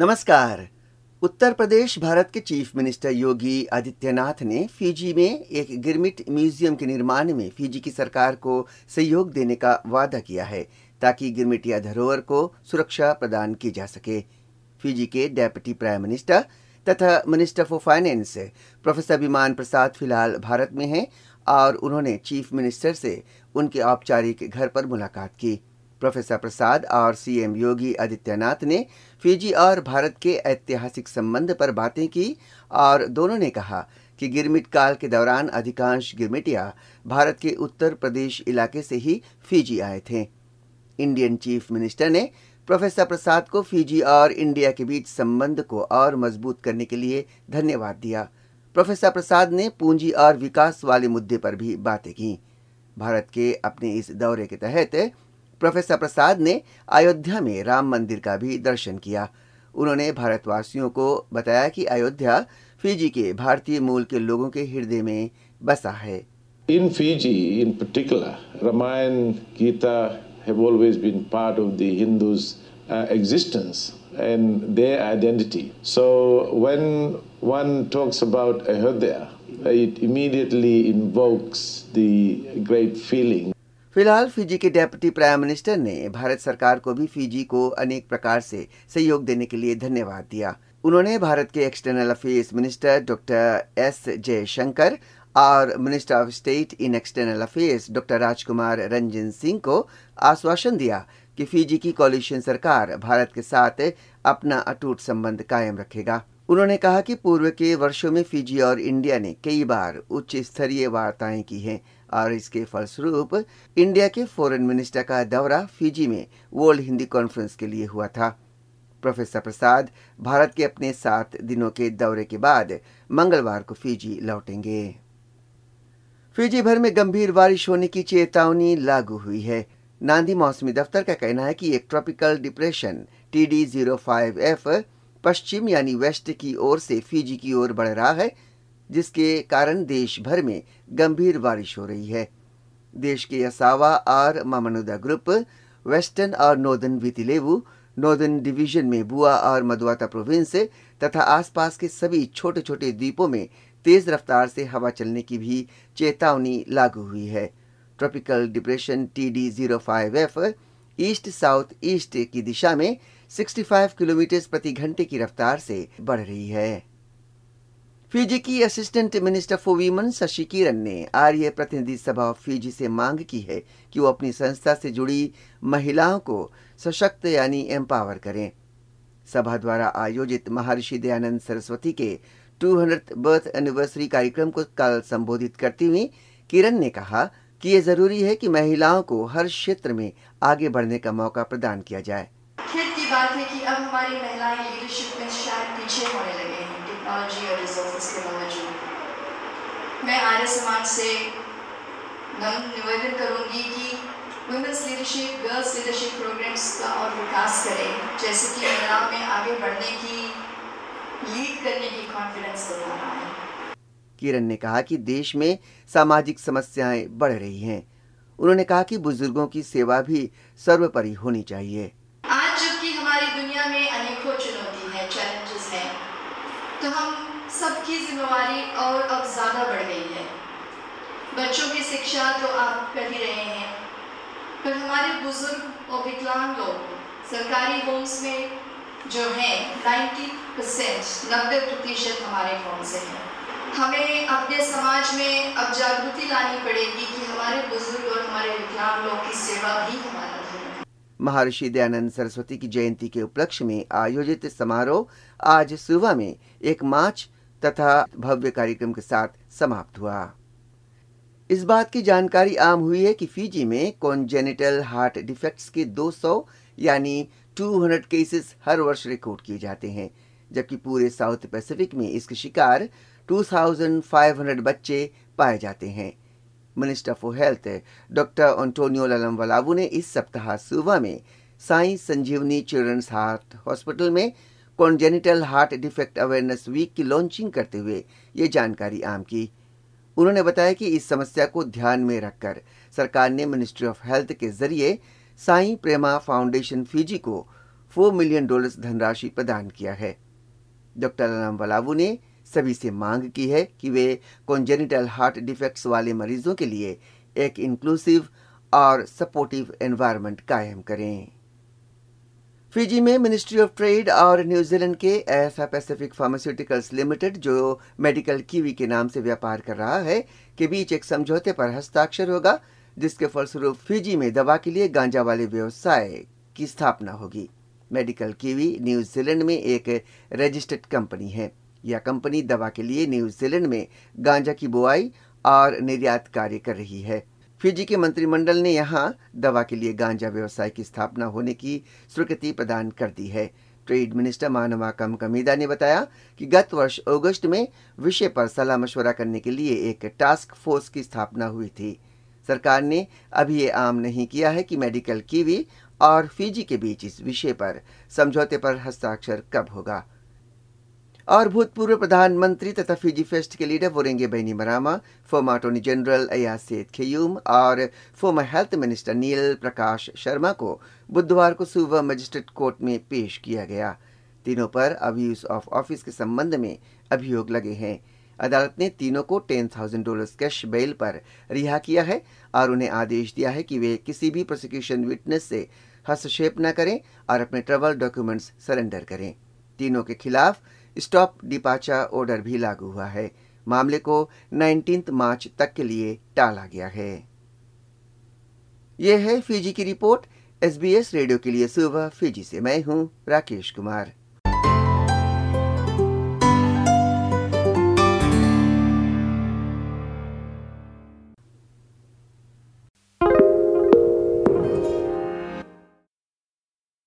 नमस्कार। उत्तर प्रदेश भारत के chief minister Yogi Adityanath ने फीजी में एक गिरमिट म्यूज़ियम के निर्माण में फीजी की सरकार को सहयोग देने का वादा किया है, ताकि गिरमिटिया धरोहर को सुरक्षा प्रदान की जा सके। फीजी के डेप्यूटी प्राइम मिनिस्टर तथा minister for finance professor Biman Prasad फ़िलहाल भारत में हैं और उन्होंने चीफ मिनिस्टर से उनके औपचारिक घर पर मुलाकात की। प्रोफेसर प्रसाद और सीएम योगी आदित्यनाथ ने फिजी और भारत के ऐतिहासिक संबंध पर बातें की और दोनों ने कहा कि गिरमिट काल के दौरान अधिकांश गिरमिटिया भारत के उत्तर प्रदेश इलाके से ही फिजी आए थे। इंडियन चीफ मिनिस्टर ने प्रोफेसर प्रसाद को फिजी और इंडिया के बीच संबंध को और मज़बूत करने के लिए धन्यवाद दिया। प्रोफेसर प्रसाद ने पूंजी और विकास वाले मुद्दे पर भी बातें की। भारत के अपने इस दौरे के तहत प्रोफेसर प्रसाद ने अयोध्या में राम मंदिर का भी दर्शन किया। उन्होंने भारतवासियों को बताया कि अयोध्या फिजी के भारतीय मूल के लोगों के हृदय में बसा है। In Fiji, in particular Ramayana, Gita have always been part of the Hindus existence and their identity so when one talks about Ayodhya it immediately invokes the great feeling फ़िलहाल फिजी के डेप्यूटी प्राइम मिनिस्टर ने भारत सरकार को भी Fiji को अनेक प्रकार से सहयोग देने के लिए धन्यवाद दिया। उन्होंने भारत के external affairs minister doctor S Jaishankar और minister of state in external affairs doctor Rajkumar Ranjan Singh को आश्वासन दिया कि फिजी की कॉलिशन सरकार भारत के साथ अपना अटूट संबंध कायम रखेगा। उन्होंने कहा कि पूर्व के वर्षों में फिजी और इंडिया ने कई बार उच्च स्तरीय वार्ताएँ की हैं। और इसके फलस्वरूप इंडिया के फॉरेन मिनिस्टर का दौरा फिजी में वर्ल्ड हिंदी कॉन्फ्रेंस के लिए हुआ था। प्रोफेसर प्रसाद भारत के अपने सात दिनों के दौरे के बाद मंगलवार को फिजी लौटेंगे। फिजी भर में गंभीर बारिश होने की चेतावनी लागू हुई है। नांदी मौसमी दफ्तर का कहना है कि एक tropical depression T D zero five F पश्चिम यानी वेस्ट की ओर से फिजी की ओर बढ़ रहा है। जिसके कारण देश भर में गंभीर बारिश हो रही है। देश के यसावा और मामनुदा ग्रुप, वेस्टर्न और northern Viti Levu northern division में बुआ और मदुआता प्रोविंस तथा आसपास के सभी छोटे छोटे द्वीपों में तेज रफ्तार से हवा चलने की भी चेतावनी लागू हुई है। Tropical depression T D zero five F east south east की दिशा में 65 किलोमीटर प्रति घंटे की रफ्तार से बढ़ रही है। फिजी की assistant minister for women Shashi Kiran ने आर्य प्रतिनिधि सभा फिजी से मांग की है कि वो अपनी संस्था से जुड़ी महिलाओं को सशक्त यानी एम्पावर करें। सभा द्वारा आयोजित महर्षि दयानंद सरस्वती के 200th बर्थ एनिवर्सरी कार्यक्रम को कल संबोधित करते हुए किरण ने कहा कि ये ज़रूरी है कि महिलाओं को हर क्षेत्र में आगे बढ़ने का मौका प्रदान किया जाए। खेत की बात है कि अब हमारी महिलाएँ लीडरशिप में शायद पीछे होने लगे हैं। टेक्नोलॉजी और के बावजूद मैं। आर्य समाज से निवेदन करूँगी कि women's leadership girls leadership programmes का और विकास करें जैसे कि महिलाओं में आगे बढ़ने की लीड करने की कॉन्फिडेंस दिलाना है। किरण ने कहा कि देश में सामाजिक समस्याएँ बढ़ रही हैं। उन्होंने कहा कि बुज़ुर्गों की सेवा भी सर्वोपरि होनी चाहिए। आज जबकि हमारी दुनिया में अनेकों चुनौती है चैलेंजेस हैं तो हम सबकी जिम्मेवारी और अब ज़्यादा बढ़ गई है। बच्चों की शिक्षा तो आप कर ही रहे हैं। पर हमारे बुज़ुर्ग और विकलांग लोग सरकारी होम्स में जो हैं 90 परसेंट नब्बे प्रतिशत हमारे होम से हैं। हमें अपने समाज में अब जागृति लानी पड़ेगी कि हमारे बुज़ुर्ग और हमारे विकलांग लोग की सेवा भी हमारा महर्षि दयानंद सरस्वती की जयंती के उपलक्ष्य में आयोजित समारोह आज सुबह में एक मार्च तथा भव्य कार्यक्रम के साथ समाप्त हुआ। इस बात की जानकारी आम हुई है कि फिजी में कॉन्जेनिटल हार्ट डिफेक्ट्स के 200 यानी 200 केसेस हर वर्ष रिकॉर्ड किए जाते हैं, जबकि पूरे साउथ पैसिफिक में इसके शिकार 2500 बच्चे पाए जाते हैं। Minister for health doctor Antonio Lalabalavu ने इस सप्ताह सुबह में Sai Sanjeevani children's heart hospital में congenital heart defect awareness week की लॉन्चिंग करते हुए ये जानकारी आम की। उन्होंने बताया कि इस समस्या को ध्यान में रखकर सरकार ने मिनिस्ट्री ऑफ़ हेल्थ के ज़रिए साई प्रेमा फाउंडेशन फिजी को फोर मिलियन डॉलर्स धनराशि प्रदान किया है। डॉक्टर अलाम वलावू ने सभी से मांग की है कि वे कॉन्जेनिटल हार्ट डिफेक्ट्स वाले मरीजों के लिए एक इंक्लूसिव और सपोर्टिव एनवायरनमेंट कायम करें। फिजी में मिनिस्ट्री ऑफ़ ट्रेड और न्यूजीलैंड के एसा पैसिफिक फार्मास्यूटिकल्स लिमिटेड, जो मेडिकल कीवी के नाम से व्यापार कर रहा है, के बीच एक समझौते पर हस्ताक्षर होगा, जिसके फलस्वरूप फिजी में दवा के लिए गांजा वाले व्यवसाय की स्थापना होगी। मेडिकल कीवी न्यूजीलैंड में एक रजिस्टर्ड कंपनी है। यह कंपनी दवा के लिए न्यूजीलैंड में गांजा की बुआई और निर्यात कार्य कर रही है। फिजी के मंत्रिमंडल ने यहाँ दवा के लिए गांजा व्यवसाय की स्थापना होने की स्वीकृति प्रदान कर दी है। ट्रेड मिनिस्टर मानवा कम कमीदा ने बताया कि गत वर्ष अगस्त में विषय पर सलाह मशवरा करने के लिए एक टास्क फोर्स की स्थापना हुई थी। सरकार ने अभी ये आम नहीं किया है कि मेडिकल कीवी और फिजी के बीच इस विषय पर समझौते पर हस्ताक्षर कब होगा। और भूतपूर्व प्रधानमंत्री तथा फिजी फेस्ट के leader Voreqe Bainimarama former attorney general Aiyaz Sayed Khaiyum और former health minister Neil Prakash Sharma को बुधवार को सुबह मजिस्ट्रेट कोर्ट में पेश किया गया। तीनों पर अब्यूज ऑफ़ ऑफ़िस के संबंध में अभियोग लगे हैं। अदालत ने तीनों को ten thousand dollar cash bail पर रिहा किया है और उन्हें आदेश दिया है कि वे किसी भी प्रोसिक्यूशन विटनेस से हस्तक्षेप न करें और अपने ट्रेवल डॉक्यूमेंट्स सरेंडर करें। तीनों के खिलाफ स्टॉप डिपाचा ऑर्डर भी लागू हुआ है। मामले को 19 मार्च तक के लिए टाला गया है। यह है फिजी की रिपोर्ट। एसबीएस रेडियो के लिए सुबह फिजी से मैं हूँ राकेश कुमार।